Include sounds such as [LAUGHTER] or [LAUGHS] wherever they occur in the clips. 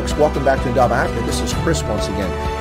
folks, welcome back to Indaba Africa. This is Chris once again.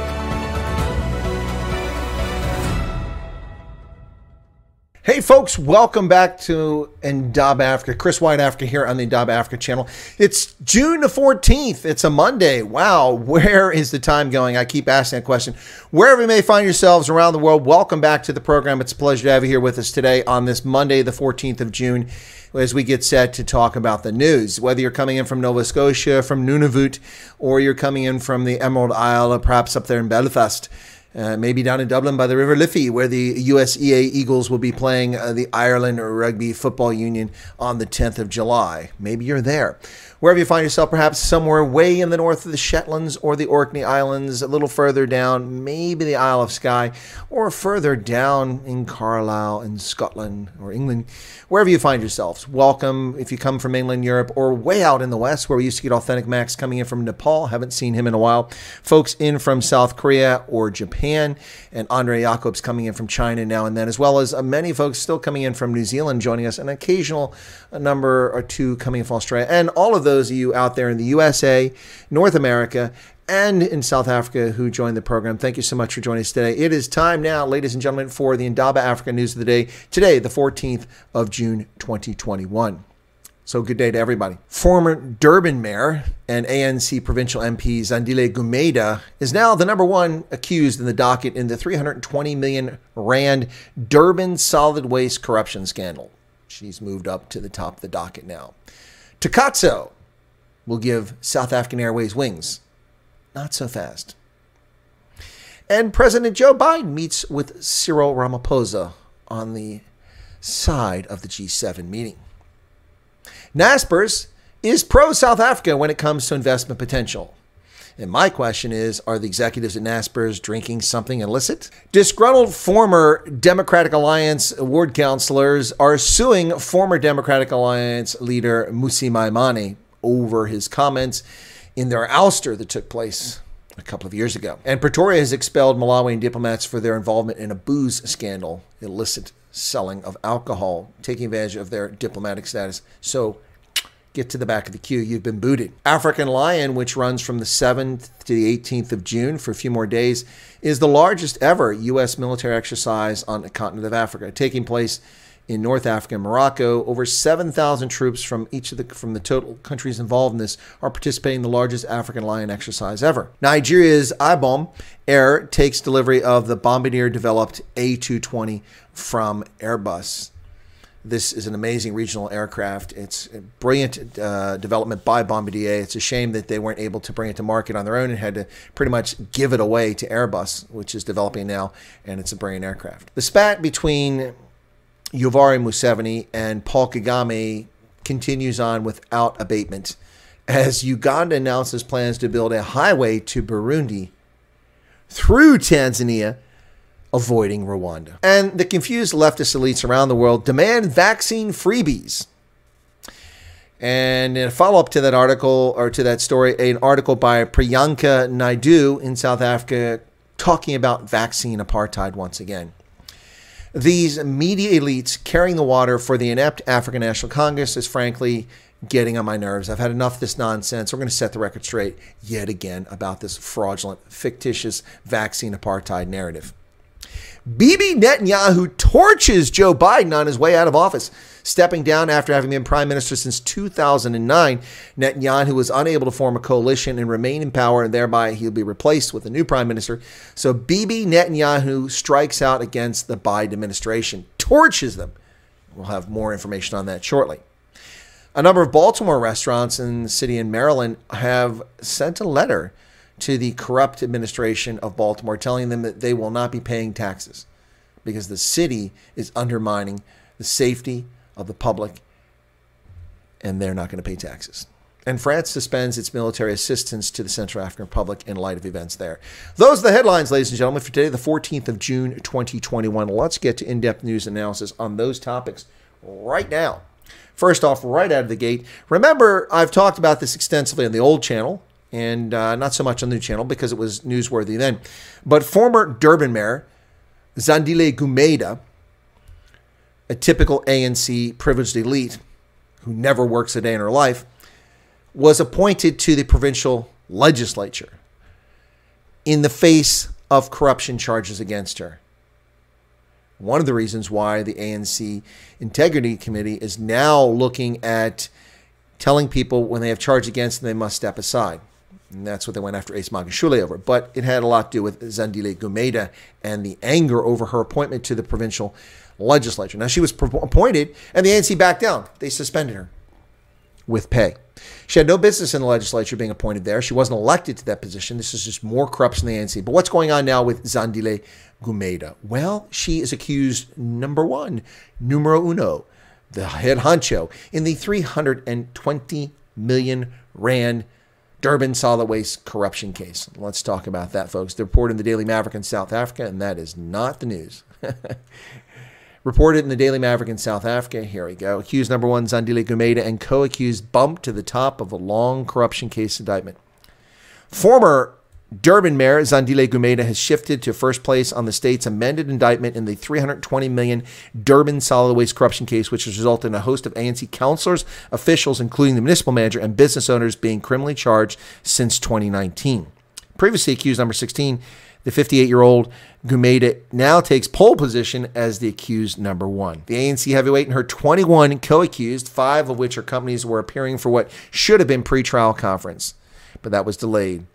Hey folks, welcome back to Indaba Africa. Chris Wyatt Africa here on the Indaba Africa channel. It's June the 14th. It's a Monday. Wow, where is the time going? I keep asking that question. Wherever you may find yourselves around the world, welcome back to the program. It's a pleasure to have you here with us today on this Monday, the 14th of June, as we get set to talk about the news. Whether you're coming in from Nova Scotia, from Nunavut, or you're coming in from the Emerald Isle, or perhaps up there in Belfast. Uh, maybe down in Dublin by the River Liffey, where the USA Eagles will be playing uh, the Ireland Rugby Football Union on the 10th of July. Maybe you're there. Wherever you find yourself, perhaps somewhere way in the north of the Shetlands or the Orkney Islands, a little further down, maybe the Isle of Skye, or further down in Carlisle in Scotland or England, wherever you find yourselves. Welcome if you come from England, Europe, or way out in the west where we used to get Authentic Max coming in from Nepal. Haven't seen him in a while. Folks in from South Korea or Japan, and Andre Jacobs coming in from China now and then, as well as uh, many folks still coming in from New Zealand joining us, an occasional number or two coming from Australia, and all of those of you out there in the USA, North America, and in South Africa who joined the program. Thank you so much for joining us today. It is time now, ladies and gentlemen, for the Indaba Africa News of the Day. Today, the 14th of June, 2021. So, good day to everybody. Former Durban mayor and ANC provincial MP Zandile Gumede is now the number one accused in the docket in the 320 million rand Durban solid waste corruption scandal. She's moved up to the top of the docket now. Takatso will give South African Airways wings. Not so fast. And President Joe Biden meets with Cyril Ramaphosa on the side of the G7 meeting. Naspers is pro South Africa when it comes to investment potential. And my question is Are the executives at Naspers drinking something illicit? Disgruntled former Democratic Alliance ward councilors are suing former Democratic Alliance leader Musi Maimane over his comments in their ouster that took place a couple of years ago. And Pretoria has expelled Malawian diplomats for their involvement in a booze scandal, illicit selling of alcohol, taking advantage of their diplomatic status. So get to the back of the queue. You've been booted. African Lion, which runs from the 7th to the 18th of June for a few more days, is the largest ever U.S. military exercise on the continent of Africa, taking place in North Africa and Morocco. Over 7,000 troops from each of the from the total countries involved in this are participating in the largest African lion exercise ever. Nigeria's IBOM Air takes delivery of the Bombardier developed A220 from Airbus. This is an amazing regional aircraft. It's a brilliant uh, development by Bombardier. It's a shame that they weren't able to bring it to market on their own and had to pretty much give it away to Airbus, which is developing now, and it's a brilliant aircraft. The spat between Yoweri Museveni and Paul Kagame continues on without abatement as Uganda announces plans to build a highway to Burundi through Tanzania, avoiding Rwanda. And the confused leftist elites around the world demand vaccine freebies. And in a follow up to that article or to that story, an article by Priyanka Naidu in South Africa talking about vaccine apartheid once again. These media elites carrying the water for the inept African National Congress is frankly getting on my nerves. I've had enough of this nonsense. We're going to set the record straight yet again about this fraudulent, fictitious vaccine apartheid narrative. Bibi Netanyahu torches Joe Biden on his way out of office, stepping down after having been prime minister since 2009. Netanyahu was unable to form a coalition and remain in power, and thereby he'll be replaced with a new prime minister. So Bibi Netanyahu strikes out against the Biden administration, torches them. We'll have more information on that shortly. A number of Baltimore restaurants in the city in Maryland have sent a letter to the corrupt administration of Baltimore, telling them that they will not be paying taxes because the city is undermining the safety of the public and they're not going to pay taxes. And France suspends its military assistance to the Central African Republic in light of events there. Those are the headlines, ladies and gentlemen, for today, the 14th of June, 2021. Let's get to in depth news analysis on those topics right now. First off, right out of the gate, remember I've talked about this extensively on the old channel, and uh, not so much on the new channel because it was newsworthy then. But former Durban mayor Zandile Gumede, a typical ANC privileged elite who never works a day in her life, was appointed to the provincial legislature in the face of corruption charges against her. One of the reasons why the ANC Integrity Committee is now looking at telling people when they have charge against them, they must step aside. And that's what they went after Ace Magashule over. But it had a lot to do with Zandile Gumede and the anger over her appointment to the provincial legislature. Now, she was appointed, and the ANC backed down. They suspended her with pay. She had no business in the legislature being appointed there. She wasn't elected to that position. This is just more corruption in the ANC. But what's going on now with Zandile Gumede? Well, she is accused, number one, numero uno, the head honcho, in the 320 million rand Durban solid waste corruption case. Let's talk about that, folks. They reported in the Daily Maverick in South Africa, and that is not the news. [LAUGHS] Reported in the Daily Maverick in South Africa. Here we go. Accused number one, Zandile Gumede, and co accused bumped to the top of a long corruption case indictment. Former Durban Mayor Zandile Gumede has shifted to first place on the state's amended indictment in the 320 million Durban solid waste corruption case, which has resulted in a host of ANC councillors, officials, including the municipal manager and business owners, being criminally charged since 2019. Previously accused number 16 the 58 year old Gumede now takes pole position as the accused number one. The ANC heavyweight and her 21 co accused, five of which are companies, were appearing for what should have been pre-trial conference, but that was delayed.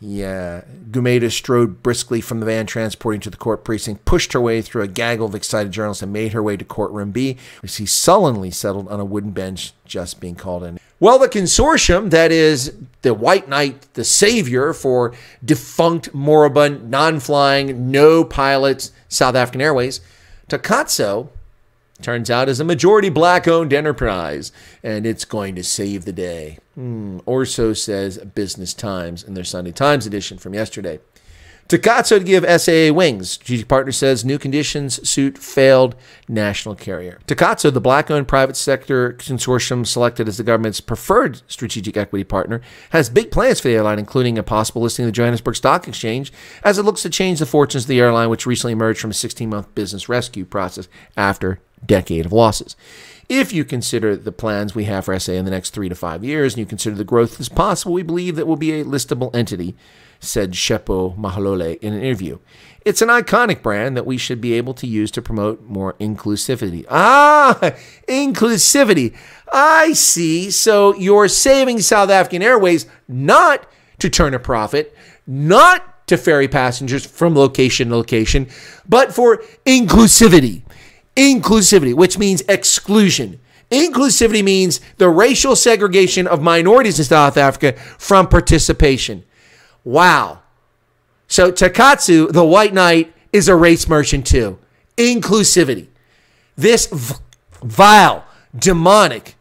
Yeah, Gumede strode briskly from the van transporting to the court precinct, pushed her way through a gaggle of excited journalists, and made her way to courtroom B, where she sullenly settled on a wooden bench just being called in. Well, the consortium, that is the White Knight, the savior for defunct, moribund, non flying, no pilots South African Airways, Takatso, turns out is a majority black owned enterprise, and it's going to save the day. Hmm, or so says Business Times in their Sunday Times edition from yesterday. Takatso to give SAA wings. Strategic Partner says new conditions suit failed national carrier. Takatso, the black owned private sector consortium selected as the government's preferred strategic equity partner, has big plans for the airline, including a possible listing of the Johannesburg Stock Exchange as it looks to change the fortunes of the airline, which recently emerged from a 16 month business rescue process after decade of losses. If you consider the plans we have for SA in the next three to five years and you consider the growth that's possible, we believe that we'll be a listable entity said Tshepo Mahloele in an interview. It's an iconic brand that we should be able to use to promote more inclusivity. Ah, inclusivity. I see. So you're saving South African Airways not to turn a profit, not to ferry passengers from location to location, but for inclusivity. Inclusivity, which means exclusion. Inclusivity means the racial segregation of minorities in South Africa from participation. Wow. So Takatso, the White Knight, is a race merchant too. Inclusivity. This vile, demonic,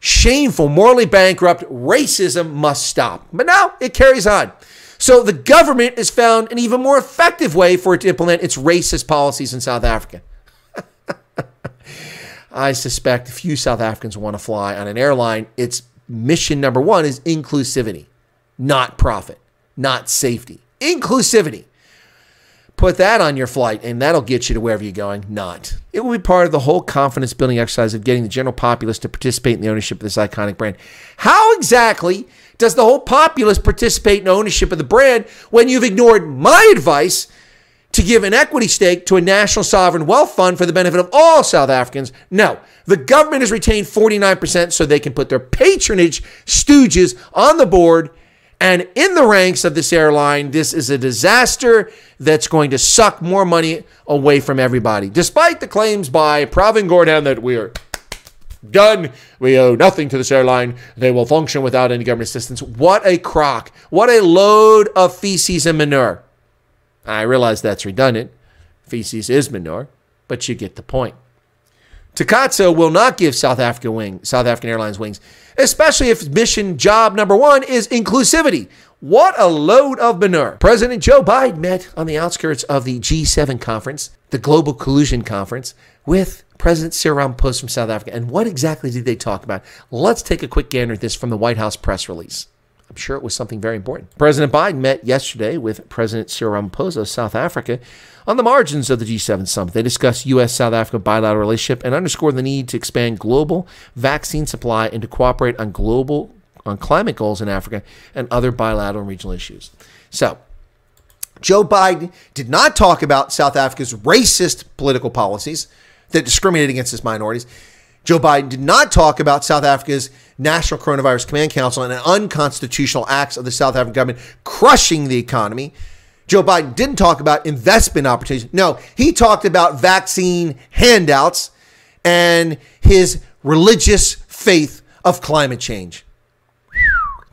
shameful, morally bankrupt racism must stop. But now it carries on. So the government has found an even more effective way for it to implement its racist policies in South Africa. I suspect few South Africans want to fly on an airline. Its mission number one is inclusivity, not profit not safety. Inclusivity. Put that on your flight, and that'll get you to wherever you're going. Not. It will be part of the whole confidence building exercise of getting the general populace to participate in the ownership of this iconic brand. How exactly does the whole populace participate in ownership of the brand when you've ignored my advice to give an equity stake to a national sovereign wealth fund for the benefit of all South Africans? No. The government has retained 49% so they can put their patronage stooges on the board and in the ranks of this airline, this is a disaster that's going to suck more money away from everybody. Despite the claims by Pravin Gordhan that we're done, we owe nothing to this airline, they will function without any government assistance. What a crock. What a load of feces and manure. I realize that's redundant. Feces is manure, but you get the point. Takatso will not give South Africa wing, South African Airlines wings, especially if mission job number one is inclusivity. What a load of manure. President Joe Biden met on the outskirts of the G7 conference, the Global Collusion Conference, with President Cyril Ramaphosa from South Africa. And what exactly did they talk about? Let's take a quick gander at this from the White House press release. I'm sure it was something very important. President Biden met yesterday with President Cyril Ramaphosa of South Africa on the margins of the G7 summit. They discussed U.S. South Africa bilateral relationship and underscored the need to expand global vaccine supply and to cooperate on global on climate goals in Africa and other bilateral and regional issues. So, Joe Biden did not talk about South Africa's racist political policies that discriminate against its minorities. Joe Biden did not talk about South Africa's National Coronavirus Command Council and unconstitutional acts of the South African government crushing the economy. Joe Biden didn't talk about investment opportunities. No, he talked about vaccine handouts and his religious faith of climate change.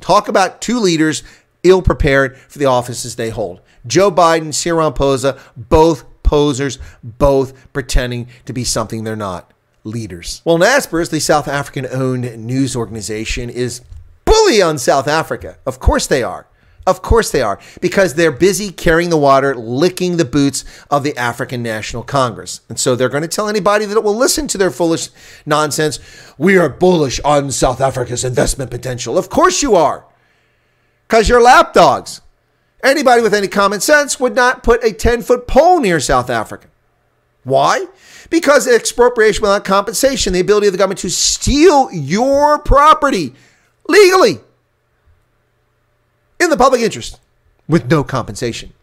Talk about two leaders ill prepared for the offices they hold. Joe Biden, Cyril Ramaphosa, both posers, both pretending to be something they're not leaders. Well, Naspers, the South African owned news organization, is bully on South Africa. Of course they are. Of course they are, because they're busy carrying the water, licking the boots of the African National Congress. And so they're going to tell anybody that will listen to their foolish nonsense, we are bullish on South Africa's investment potential. Of course you are, because you're lapdogs. Anybody with any common sense would not put a 10 foot pole near South Africa. Why? Because expropriation without compensation, the ability of the government to steal your property legally in the public interest with no compensation.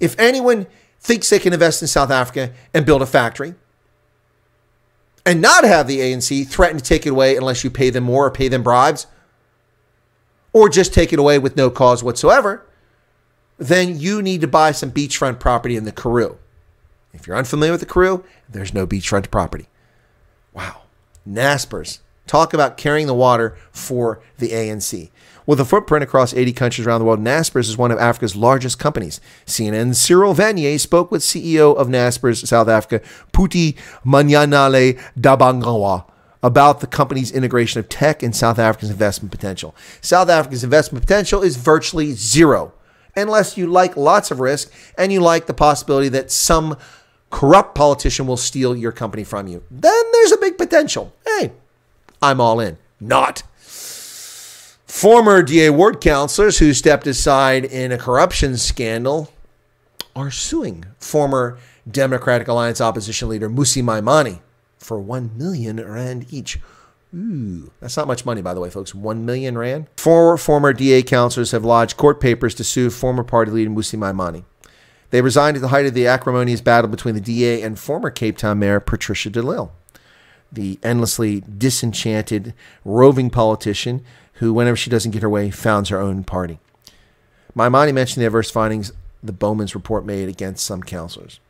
If anyone thinks they can invest in South Africa and build a factory and not have the ANC threaten to take it away unless you pay them more or pay them bribes, or just take it away with no cause whatsoever, then you need to buy some beachfront property in the Karoo. If you're unfamiliar with the Karoo, there's no beachfront property. Wow. Naspers. Talk about carrying the water for the ANC. With a footprint across 80 countries around the world, Naspers is one of Africa's largest companies. CNN's Cyril Vanier spoke with CEO of Naspers South Africa, Phuti Manyanale Dabangwa, about the company's integration of tech and South Africa's investment potential. South Africa's investment potential is virtually zero, unless you like lots of risk and you like the possibility that some corrupt politician will steal your company from you. Then there's a big potential. Hey, I'm all in. Not. Former DA ward councilors who stepped aside in a corruption scandal are suing former Democratic Alliance opposition leader Musi Maimane for 1 million rand each. Ooh, that's not much money, by the way, folks. 1 million rand. Four former DA councilors have lodged court papers to sue former party leader Musi Maimane. They resigned at the height of the acrimonious battle between the DA and former Cape Town Mayor Patricia de Lille the endlessly disenchanted, roving politician who, whenever she doesn't get her way, founds her own party. Maimane mentioned the adverse findings the Bowman's report made against some counselors.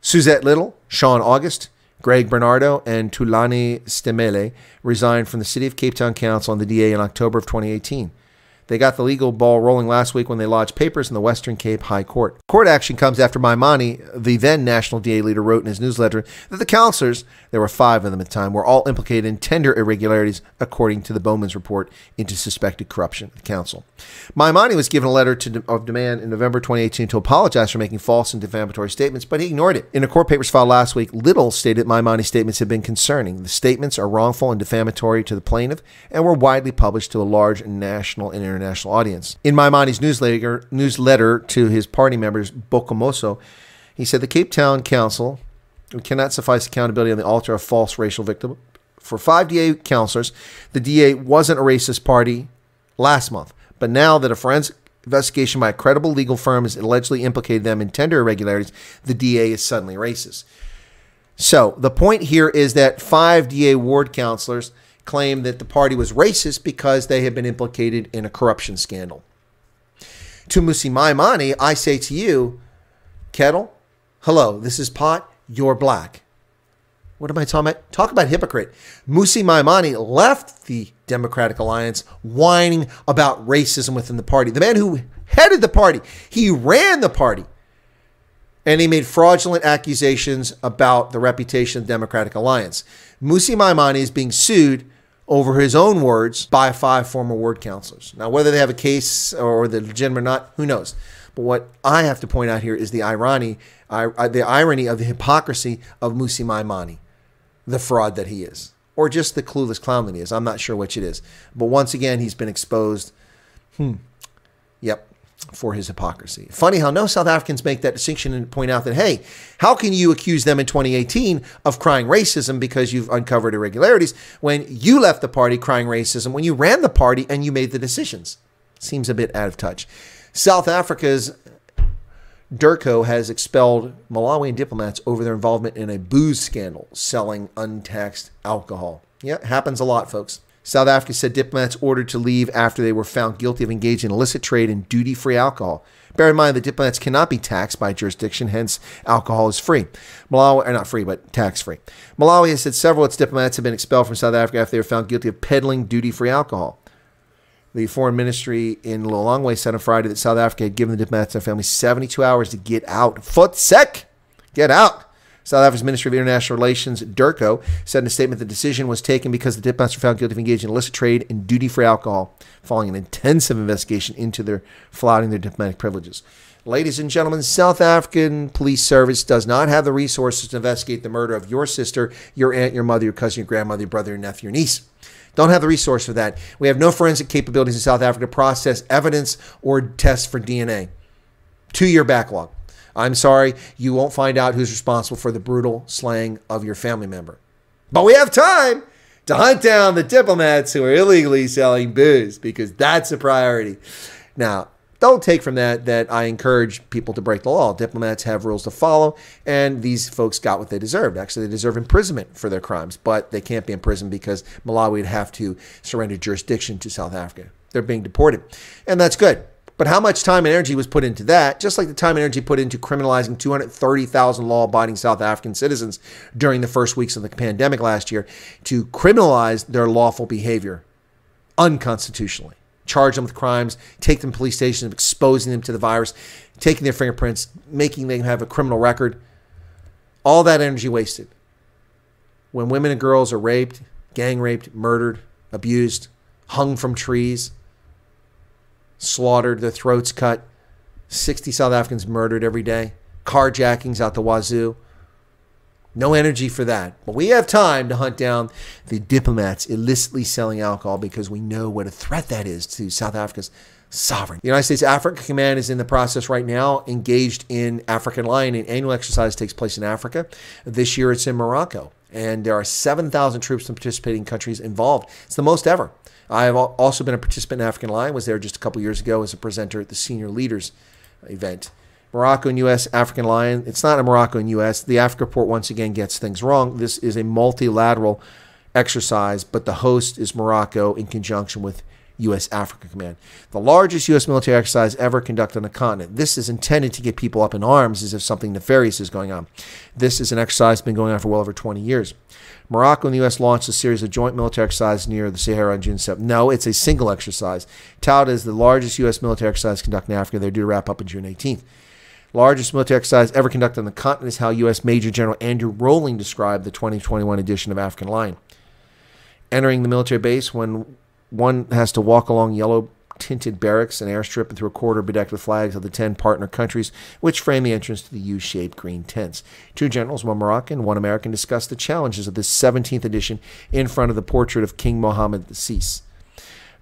Suzette Little, Sean August, Greg Bernardo, and Tulani Stemele resigned from the City of Cape Town Council and the DA in October of 2018. They got the legal ball rolling last week when they lodged papers in the Western Cape High Court. Court action comes after Maimane, the then National DA leader, wrote in his newsletter that the counselors, there were five of them at the time, were all implicated in tender irregularities, according to the Bowman's report into suspected corruption at the council. Maimane was given a letter of demand in November 2018 to apologize for making false and defamatory statements, but he ignored it. In a court papers filed last week, Little stated Maimane's statements had been concerning. The statements are wrongful and defamatory to the plaintiff and were widely published to a large national and international international audience. In Maimane's newsletter, newsletter to his party members, Bokamoso, he said the Cape Town Council cannot suffice accountability on the altar of false racial victim. For five DA counselors, the DA wasn't a racist party last month, but now that a forensic investigation by a credible legal firm has allegedly implicated them in tender irregularities, the DA is suddenly racist. So the point here is that five DA ward counselors claimed that the party was racist because they had been implicated in a corruption scandal. To Musi Maimane, I say to you, Kettle, hello, this is pot, you're black. What am I talking about? Talk about hypocrite. Musi Maimane left the Democratic Alliance whining about racism within the party. The man who headed the party, he ran the party. And he made fraudulent accusations about the reputation of the Democratic Alliance. Musi Maimane is being sued over his own words by five former ward counselors. Now, whether they have a case or they're legitimate or not, who knows? But what I have to point out here is the irony, the irony of the hypocrisy of Mmusi Maimane, the fraud that he is, or just the clueless clown that he is. I'm not sure which it is. But once again, he's been exposed. Hmm. Yep. For his hypocrisy. Funny how no South Africans make that distinction and point out that, hey, how can you accuse them in 2018 of crying racism because you've uncovered irregularities when you left the party crying racism when you ran the party and you made the decisions? Seems a bit out of touch. South Africa's Dirco has expelled Malawian diplomats over their involvement in a booze scandal selling untaxed alcohol. Yeah, happens a lot, folks. South Africa said diplomats ordered to leave after they were found guilty of engaging in illicit trade in duty free alcohol. Bear in mind that diplomats cannot be taxed by jurisdiction, hence, alcohol is free. Malawi, or not free, but tax free. Malawi has said several of its diplomats have been expelled from South Africa after they were found guilty of peddling duty free alcohol. The foreign ministry in Lilongwe said on Friday that South Africa had given the diplomats and their families 72 hours to get out. Foot sec! Get out! South Africa's Ministry of International Relations, Dirco, said in a statement the decision was taken because the diplomats were found guilty of engaging in illicit trade in duty free alcohol, following an intensive investigation into their flouting their diplomatic privileges. Ladies and gentlemen, South African police service does not have the resources to investigate the murder of your sister, your aunt, your mother, your cousin, your grandmother, your brother, your nephew, your niece. Don't have the resource for that. We have no forensic capabilities in South Africa to process evidence or test for DNA. Two year backlog. I'm sorry, you won't find out who's responsible for the brutal slaying of your family member. But we have time to hunt down the diplomats who are illegally selling booze because that's a priority. Now, don't take from that that I encourage people to break the law. Diplomats have rules to follow, and these folks got what they deserved. Actually, they deserve imprisonment for their crimes, but they can't be imprisoned because Malawi would have to surrender jurisdiction to South Africa. They're being deported, and that's good. But how much time and energy was put into that, just like the time and energy put into criminalizing 230,000 law abiding South African citizens during the first weeks of the pandemic last year to criminalize their lawful behavior unconstitutionally charge them with crimes, take them to police stations, exposing them to the virus, taking their fingerprints, making them have a criminal record. All that energy wasted. When women and girls are raped, gang raped, murdered, abused, hung from trees, slaughtered, their throats cut, 60 South Africans murdered every day, carjackings out the wazoo. No energy for that. But we have time to hunt down the diplomats illicitly selling alcohol because we know what a threat that is to South Africa's sovereignty. The United States Africa Command is in the process right now, engaged in African Lion. An annual exercise takes place in Africa. This year it's in Morocco. And there are 7,000 troops from participating countries involved. It's the most ever. I have also been a participant in African Lion, was there just a couple years ago as a presenter at the Senior Leaders event. Morocco and U.S. African Lion. It's not a Morocco and U.S. The Africa report once again gets things wrong. This is a multilateral exercise, but the host is Morocco in conjunction with U.S. Africa Command. The largest U.S. military exercise ever conducted on the continent. This is intended to get people up in arms as if something nefarious is going on. This is an exercise that's been going on for well over 20 years. Morocco and the U.S. launched a series of joint military exercises near the Sahara on June 7th. No, it's a single exercise. Touted as the largest U.S. military exercise conducted in Africa. They're due to wrap up on June 18th largest military exercise ever conducted on the continent is how U.S. Major General Andrew Rohling described the 2021 edition of African Lion. Entering the military base when one has to walk along yellow tinted barracks and airstrip and through a corridor bedecked with flags of the 10 partner countries, which frame the entrance to the U shaped green tents. Two generals, one Moroccan, one American, discussed the challenges of this 17th edition in front of the portrait of King Mohammed VI.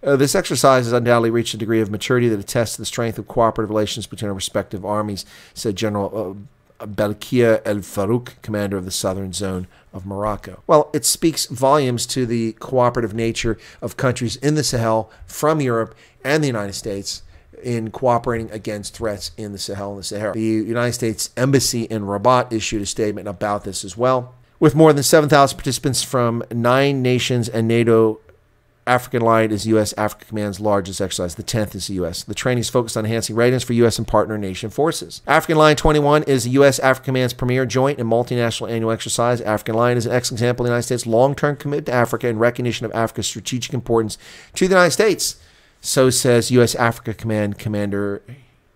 Uh, this exercise has undoubtedly reached a degree of maturity that attests to the strength of cooperative relations between our respective armies, said General uh, Belkhir El Farouk, commander of the southern zone of Morocco. Well, it speaks volumes to the cooperative nature of countries in the Sahel from Europe and the United States in cooperating against threats in the Sahel and the Sahara. The United States Embassy in Rabat issued a statement about this as well. With more than 7,000 participants from nine nations and NATO African Lion is U.S. Africa Command's largest exercise. The 10th is the U.S. The training is focused on enhancing readiness for U.S. and partner nation forces. African Lion 21 is the U.S. Africa Command's premier joint and multinational annual exercise. African Lion is an excellent example of the United States' long-term commitment to Africa and recognition of Africa's strategic importance to the United States. So says U.S. Africa Command Commander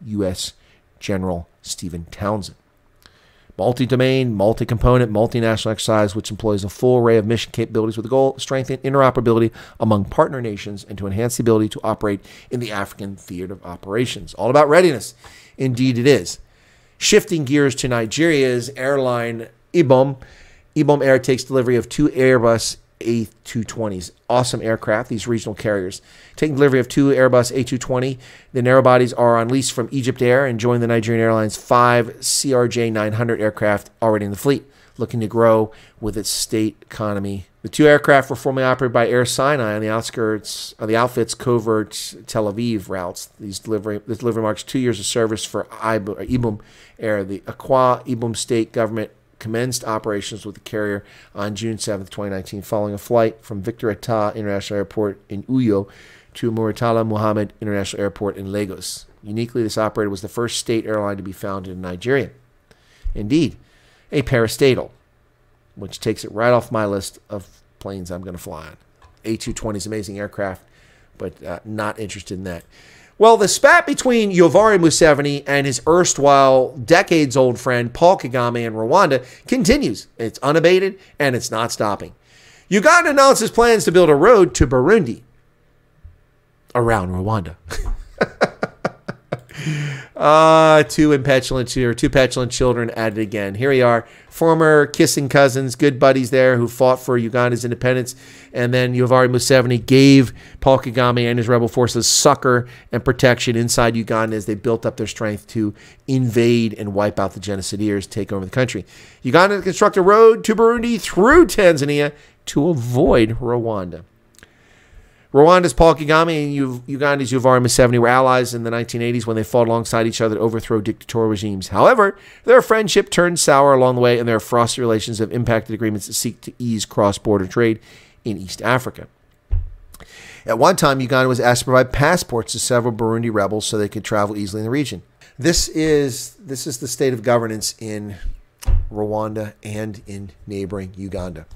U.S. General Stephen Townsend multi-domain, multi-component, multinational exercise, which employs a full array of mission capabilities with the goal of strengthening interoperability among partner nations and to enhance the ability to operate in the African theater of operations. All about readiness. Indeed, it is. Shifting gears to Nigeria's airline Ibom. Ibom Air takes delivery of two Airbus A220s. Awesome aircraft, these regional carriers. Taking delivery of two Airbus A220. The narrow bodies are on lease from Egypt Air and join the Nigerian Airlines five CRJ 900 aircraft already in the fleet, looking to grow with its state economy. The two aircraft were formerly operated by Air Sinai on the outskirts of the outfit's covert Tel Aviv routes. These delivery, this delivery marks two years of service for Ibom Air. The Akwa Ibom state government commenced operations with the carrier on June 7, 2019, following a flight from Victor Attah International Airport in Uyo to Murtala Muhammad International Airport in Lagos. Uniquely, this operator was the first state airline to be founded in Nigeria. Indeed, a parastatal, which takes it right off my list of planes I'm going to fly on. A220 is amazing aircraft, but uh, not interested in that. Well, the spat between Yoweri Museveni and his erstwhile decades old friend Paul Kagame in Rwanda continues. It's unabated and it's not stopping. Uganda announces plans to build a road to Burundi around Rwanda. [LAUGHS] Ah, two impetulant or two petulant children at it again. Here we are, former kissing cousins, good buddies there who fought for Uganda's independence, and then Yoweri Museveni gave Paul Kagame and his rebel forces succor and protection inside Uganda as they built up their strength to invade and wipe out the genocideers, take over the country. Uganda constructed a road to Burundi through Tanzania to avoid Rwanda. Rwanda's Paul Kagame and Uganda's Yoweri Museveni were allies in the 1980s when they fought alongside each other to overthrow dictatorial regimes. However, their friendship turned sour along the way, and their frosty relations have impacted agreements that seek to ease cross-border trade in East Africa. At one time, Uganda was asked to provide passports to several Burundi rebels so they could travel easily in the region. This is this is the state of governance in Rwanda and in neighboring Uganda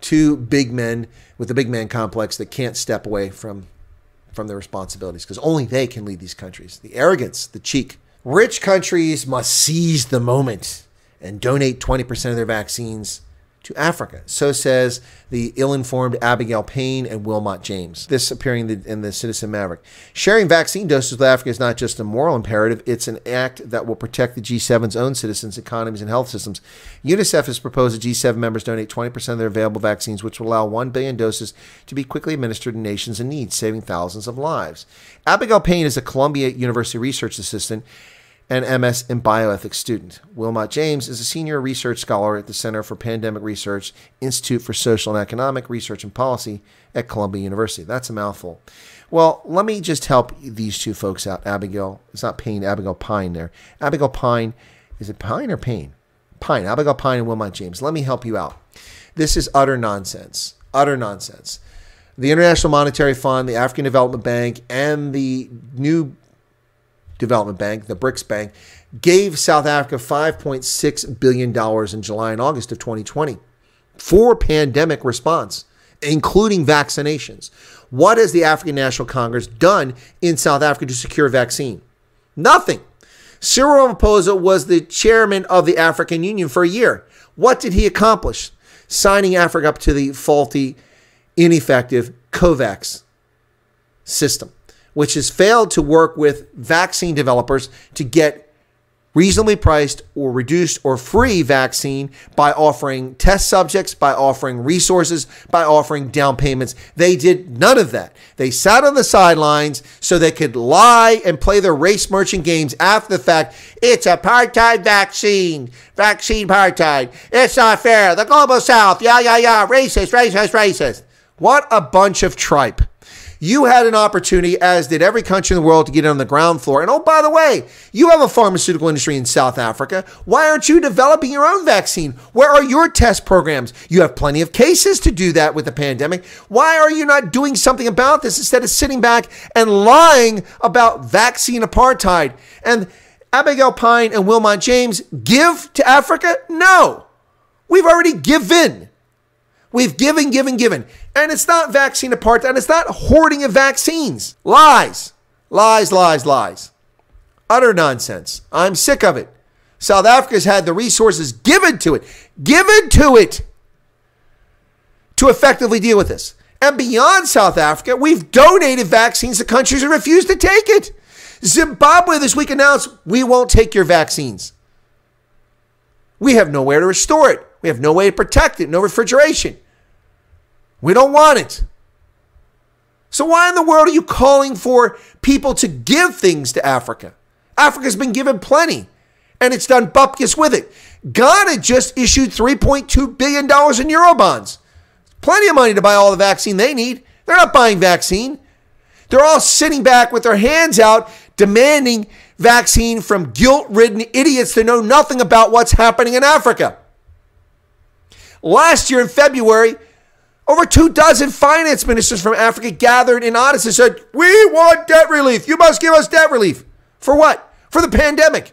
two big men with the big man complex that can't step away from from their responsibilities because only they can lead these countries. The arrogance, the cheek. Rich countries must seize the moment and donate 20% of their vaccines to Africa. So says the ill-informed Abigail Payne and Wilmot James. This appearing in the, in the, Citizen Maverick. Sharing vaccine doses with Africa is not just a moral imperative; it's an act that will protect the G7's own citizens, economies, and health systems. UNICEF has proposed that G7 members donate 20% of their available vaccines, which will allow 1 billion doses to be quickly administered to nations in need, saving thousands of lives. Abigail Payne is a Columbia University research assistant and MS in bioethics student. Wilmot James is a senior research scholar at the Center for Pandemic Research, Institute for Social and Economic Research and Policy at Columbia University. That's a mouthful. Well, let me just help these two folks out. Abigail, it's not Payne, Abigail Pine there. Abigail Pine, is it Pine or Payne? Pine, Abigail Pine and Wilmot James. Let me help you out. This is utter nonsense. Utter nonsense. The International Monetary Fund, the African Development Bank, and the new Development Bank, the BRICS Bank, gave South Africa $5.6 billion in July and August of 2020 for pandemic response, including vaccinations. What has the African National Congress done in South Africa to secure a vaccine? Nothing. Cyril Ramaphosa was the chairman of the African Union for a year. What did he accomplish? Signing Africa up to the faulty, ineffective COVAX system which has failed to work with vaccine developers to get reasonably priced or reduced or free vaccine by offering test subjects, by offering resources, by offering down payments. They did none of that. They sat on the sidelines so they could lie and play their race merchant games after the fact. It's apartheid vaccine, vaccine apartheid. It's not fair. The global south, yeah, yeah, yeah, racist, racist, racist. What a bunch of tripe. You had an opportunity, as did every country in the world, to get on the ground floor. And oh, by the way, you have a pharmaceutical industry in South Africa. Why aren't you developing your own vaccine? Where are your test programs? You have plenty of cases to do that with the pandemic. Why are you not doing something about this instead of sitting back and lying about vaccine apartheid? And Abigail Pine and Wilmot James give to Africa? No. We've already given. We've given, given, given. And it's not vaccine apartheid. And it's not hoarding of vaccines. Lies. Lies, lies, lies. Utter nonsense. I'm sick of it. South Africa's had the resources given to it, given to it to effectively deal with this. And beyond South Africa, we've donated vaccines to countries that refuse to take it. Zimbabwe this week announced we won't take your vaccines. We have nowhere to restore it. We have no way to protect it, no refrigeration. We don't want it. So, why in the world are you calling for people to give things to Africa? Africa's been given plenty, and it's done bupkis with it. Ghana just issued $3.2 billion in Eurobonds. Plenty of money to buy all the vaccine they need. They're not buying vaccine. They're all sitting back with their hands out, demanding vaccine from guilt ridden idiots that know nothing about what's happening in Africa. Last year in February, over two dozen finance ministers from Africa gathered in Addis and said, We want debt relief. You must give us debt relief. For what? For the pandemic.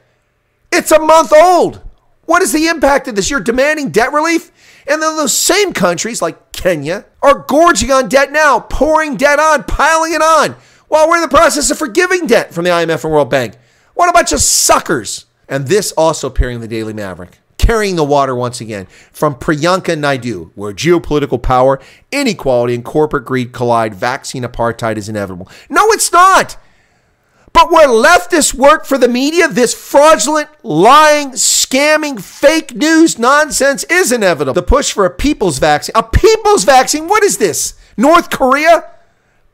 It's a month old. What is the impact of this? You're demanding debt relief? And then those same countries like Kenya are gorging on debt now, pouring debt on, piling it on, while we're in the process of forgiving debt from the IMF and World Bank. What a bunch of suckers. And this also appearing in the Daily Maverick carrying the water once again from Priyanka Naidu, where geopolitical power, inequality, and corporate greed collide, vaccine apartheid is inevitable. No, it's not. But where leftists work for the media, this fraudulent, lying, scamming, fake news nonsense is inevitable. The push for a people's vaccine. A people's vaccine? What is this? North Korea?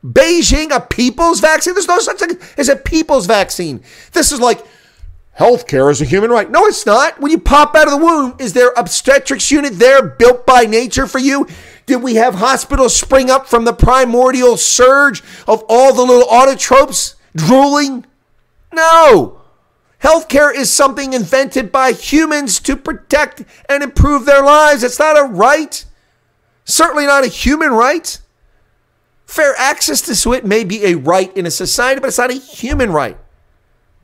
Beijing? A people's vaccine? There's no such thing as a people's vaccine. This is like Healthcare is a human right. No, it's not. When you pop out of the womb, is there obstetrics unit there built by nature for you? Did we have hospitals spring up from the primordial surge of all the little autotrophs drooling? No. Healthcare is something invented by humans to protect and improve their lives. It's not a right. Certainly not a human right. Fair access to it may be a right in a society, but it's not a human right.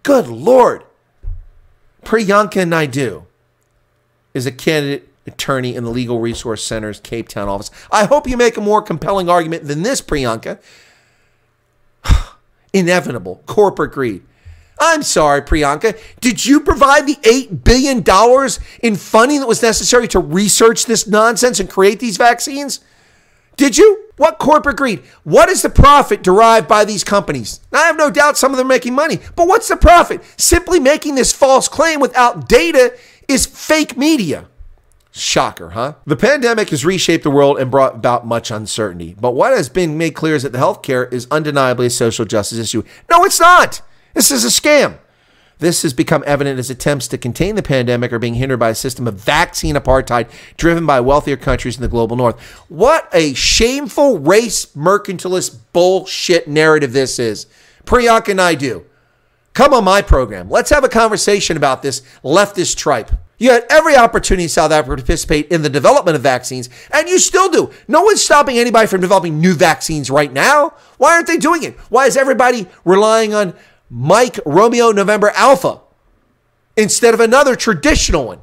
Good Lord. Priyanka Naidu is a candidate attorney in the Legal Resource Center's Cape Town office. I hope you make a more compelling argument than this, Priyanka. [SIGHS] Inevitable corporate greed. I'm sorry, Priyanka. Did you provide the $8 billion in funding that was necessary to research this nonsense and create these vaccines? Did you? What corporate greed? What is the profit derived by these companies? I have no doubt some of them are making money, but what's the profit? Simply making this false claim without data is fake media. Shocker, huh? The pandemic has reshaped the world and brought about much uncertainty. But what has been made clear is that the healthcare is undeniably a social justice issue. No, it's not. This is a scam. This has become evident as attempts to contain the pandemic are being hindered by a system of vaccine apartheid driven by wealthier countries in the global north. What a shameful race mercantilist bullshit narrative this is. Priyanka do come on my program. Let's have a conversation about this leftist tripe. You had every opportunity in South Africa to participate in the development of vaccines, and you still do. No one's stopping anybody from developing new vaccines right now. Why aren't they doing it? Why is everybody relying on Mike Romeo November Alpha instead of another traditional one.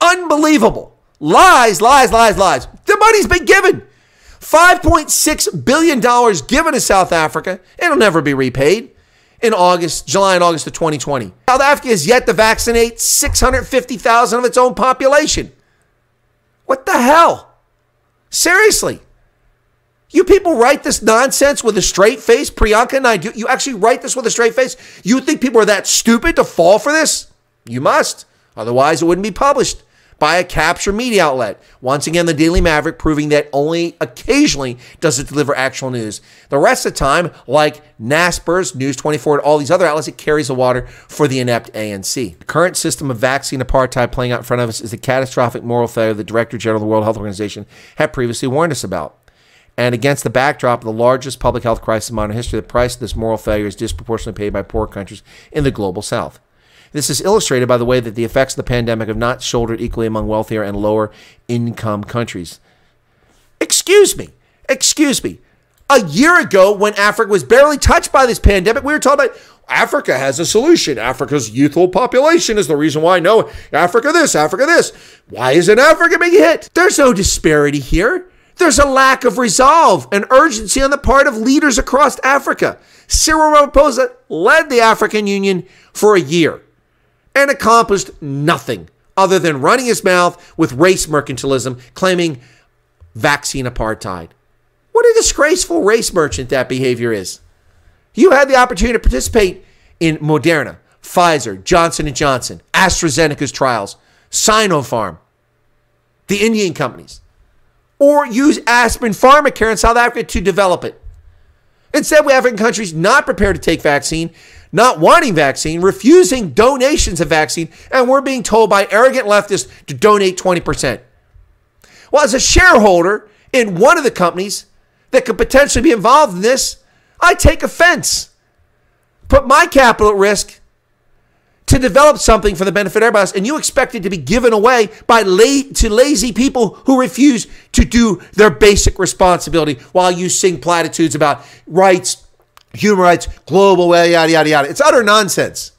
Unbelievable. Lies, lies, lies, lies. The money's been given. $5.6 billion given to South Africa. It'll never be repaid in August, July and August of 2020. South Africa has yet to vaccinate 650,000 of its own population. What the hell? Seriously. You people write this nonsense with a straight face, Priyanka Naidu. You actually write this with a straight face? You think people are that stupid to fall for this? You must. Otherwise, it wouldn't be published by a capture media outlet. Once again, the Daily Maverick proving that only occasionally does it deliver actual news. The rest of the time, like Naspers, News 24, and all these other outlets, it carries the water for the inept ANC. The current system of vaccine apartheid playing out in front of us is the catastrophic moral failure the Director General of the World Health Organization had previously warned us about. And against the backdrop of the largest public health crisis in modern history, the price of this moral failure is disproportionately paid by poor countries in the global south. This is illustrated by the way that the effects of the pandemic have not shouldered equally among wealthier and lower income countries. Excuse me. Excuse me. A year ago, when Africa was barely touched by this pandemic, we were talking about Africa has a solution. Africa's youthful population is the reason why. No, Africa this, Africa this. Why isn't Africa being hit? There's no disparity here. There's a lack of resolve and urgency on the part of leaders across Africa. Cyril Ramaphosa led the African Union for a year and accomplished nothing other than running his mouth with race mercantilism, claiming vaccine apartheid. What a disgraceful race merchant that behavior is. You had the opportunity to participate in Moderna, Pfizer, Johnson & Johnson, AstraZeneca's trials, Sinopharm, the Indian companies. Or use Aspen Pharmacare in South Africa to develop it. Instead, we have African countries not prepared to take vaccine, not wanting vaccine, refusing donations of vaccine, and we're being told by arrogant leftists to donate 20%. Well, as a shareholder in one of the companies that could potentially be involved in this, I take offense. Put my capital at risk to develop something for the benefit of everybody else, and you expect it to be given away by la- to lazy people who refuse to do their basic responsibility while you sing platitudes about rights, human rights, global, yada yada yada. It's utter nonsense.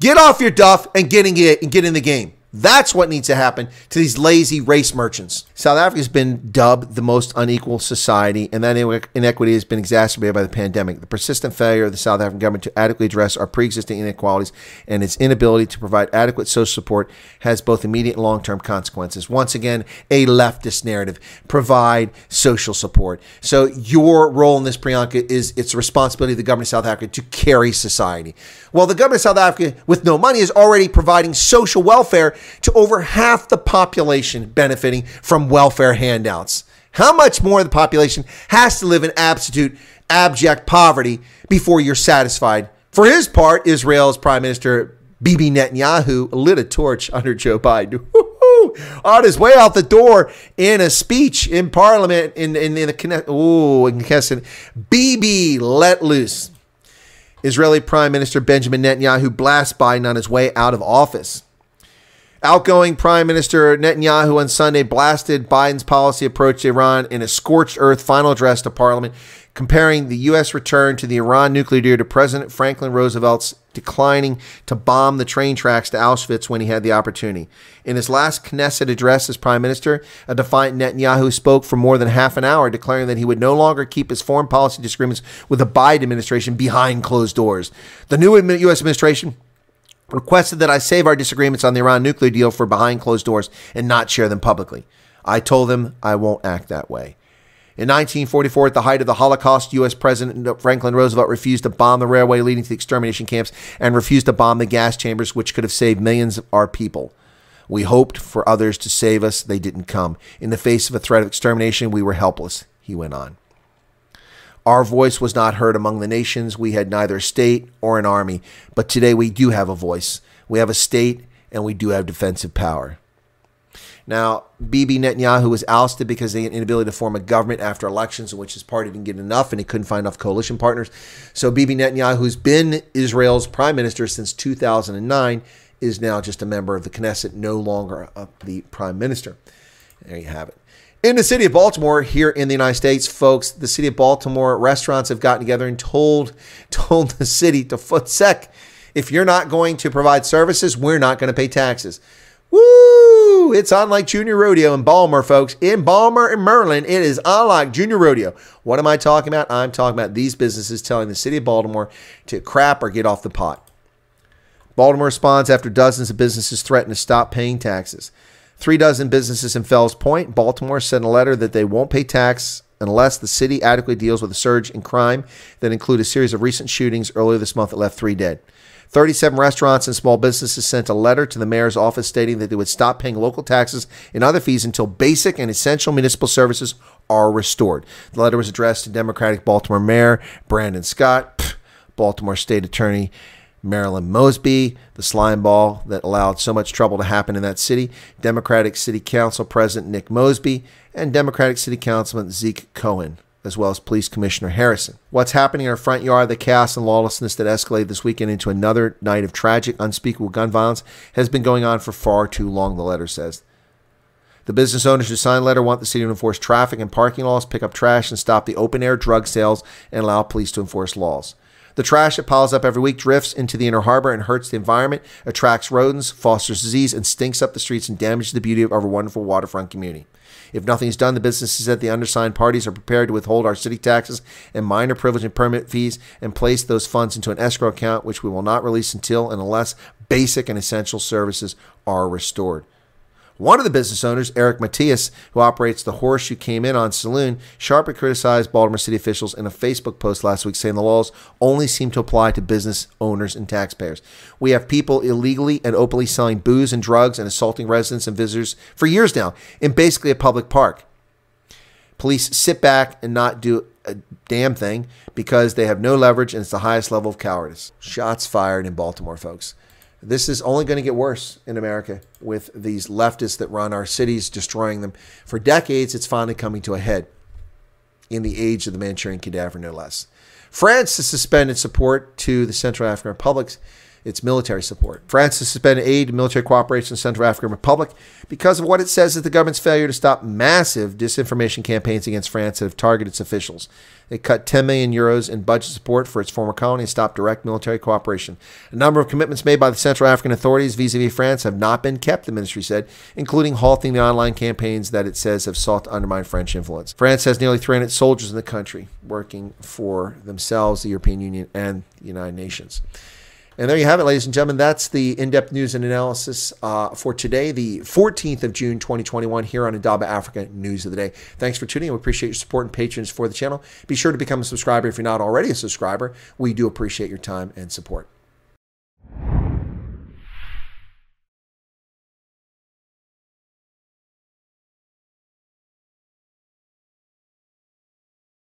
Get off your duff and get in, get in the game. That's what needs to happen to these lazy race merchants. South Africa has been dubbed the most unequal society, and that inequity has been exacerbated by the pandemic. The persistent failure of the South African government to adequately address our pre existing inequalities and its inability to provide adequate social support has both immediate and long term consequences. Once again, a leftist narrative provide social support. So, your role in this, Priyanka, is it's the responsibility of the government of South Africa to carry society. Well, the government of South Africa, with no money, is already providing social welfare to over half the population benefiting from welfare handouts. How much more of the population has to live in absolute, abject poverty before you're satisfied? For his part, Israel's Prime Minister Bibi Netanyahu lit a torch under Joe Biden. On his way out the door in a speech in Parliament in, in, in the. Ooh, in Knesset. Bibi let loose. Israeli Prime Minister Benjamin Netanyahu blasts Biden on his way out of office. Outgoing Prime Minister Netanyahu on Sunday blasted Biden's policy approach to Iran in a scorched earth final address to Parliament, comparing the U.S. return to the Iran nuclear deal to President Franklin Roosevelt's declining to bomb the train tracks to Auschwitz when he had the opportunity. In his last Knesset address as Prime Minister, a defiant Netanyahu spoke for more than half an hour, declaring that he would no longer keep his foreign policy disagreements with the Biden administration behind closed doors. The new U.S. administration requested that I save our disagreements on the Iran nuclear deal for behind closed doors and not share them publicly. I told them I won't act that way. In 1944, at the height of the Holocaust, U.S. President Franklin Roosevelt refused to bomb the railway leading to the extermination camps and refused to bomb the gas chambers, which could have saved millions of our people. We hoped for others to save us. They didn't come. In the face of a threat of extermination, we were helpless, he went on. Our voice was not heard among the nations. We had neither a state or an army. But today we do have a voice. We have a state and we do have defensive power. Now, Bibi Netanyahu was ousted because of the inability to form a government after elections in which his party didn't get enough and he couldn't find enough coalition partners. So Bibi Netanyahu, who's been Israel's prime minister since 2009, is now just a member of the Knesset, no longer the prime minister. There you have it. In the city of Baltimore, here in the United States, folks, the city of Baltimore restaurants have gotten together and told [LAUGHS] told the city to foot sec. If you're not going to provide services, we're not going to pay taxes. Woo! It's on like Junior Rodeo in Baltimore, folks. In Baltimore and Maryland, it is on like Junior Rodeo. What am I talking about? I'm talking about these businesses telling the city of Baltimore to crap or get off the pot. Baltimore responds after dozens of businesses threaten to stop paying taxes. Three dozen businesses in Fells Point, Baltimore, sent a letter that they won't pay tax unless the city adequately deals with a surge in crime that include a series of recent shootings earlier this month that left three dead. 37 restaurants and small businesses sent a letter to the mayor's office stating that they would stop paying local taxes and other fees until basic and essential municipal services are restored. The letter was addressed to Democratic Baltimore Mayor Brandon Scott, Baltimore State Attorney Marilyn Mosby, the slime ball that allowed so much trouble to happen in that city, Democratic City Council President Nick Mosby, and Democratic City Councilman Zeke Cohen, as well as Police Commissioner Harrison. What's happening in our front yard, the chaos and lawlessness that escalated this weekend into another night of tragic, unspeakable gun violence, has been going on for far too long, the letter says. The business owners who signed the letter want the city to enforce traffic and parking laws, pick up trash, and stop the open air drug sales, and allow police to enforce laws. The trash that piles up every week drifts into the inner harbor and hurts the environment, attracts rodents, fosters disease, and stinks up the streets and damages the beauty of our wonderful waterfront community. If nothing is done, the businesses at the undersigned parties are prepared to withhold our city taxes and minor privilege and permit fees and place those funds into an escrow account, which we will not release until and unless basic and essential services are restored. One of the business owners, Eric Matias, who operates the Horse Came In On Saloon, sharply criticized Baltimore city officials in a Facebook post last week saying the laws only seem to apply to business owners and taxpayers. We have people illegally and openly selling booze and drugs and assaulting residents and visitors for years now in basically a public park. Police sit back and not do a damn thing because they have no leverage and it's the highest level of cowardice. Shots fired in Baltimore, folks. This is only going to get worse in America with these leftists that run our cities, destroying them. For decades, it's finally coming to a head in the age of the Manchurian cadaver, no less. France has suspended support to the Central African Republic its military support. France has suspended aid to military cooperation in Central African Republic because of what it says is the government's failure to stop massive disinformation campaigns against France that have targeted its officials. They cut 10 million euros in budget support for its former colony and stopped direct military cooperation. A number of commitments made by the Central African authorities vis-a-vis France have not been kept, the ministry said, including halting the online campaigns that it says have sought to undermine French influence. France has nearly 300 soldiers in the country working for themselves, the European Union, and the United Nations. And there you have it, ladies and gentlemen. That's the in depth news and analysis uh, for today, the 14th of June, 2021, here on Indaba Africa News of the Day. Thanks for tuning in. We appreciate your support and patrons for the channel. Be sure to become a subscriber if you're not already a subscriber. We do appreciate your time and support.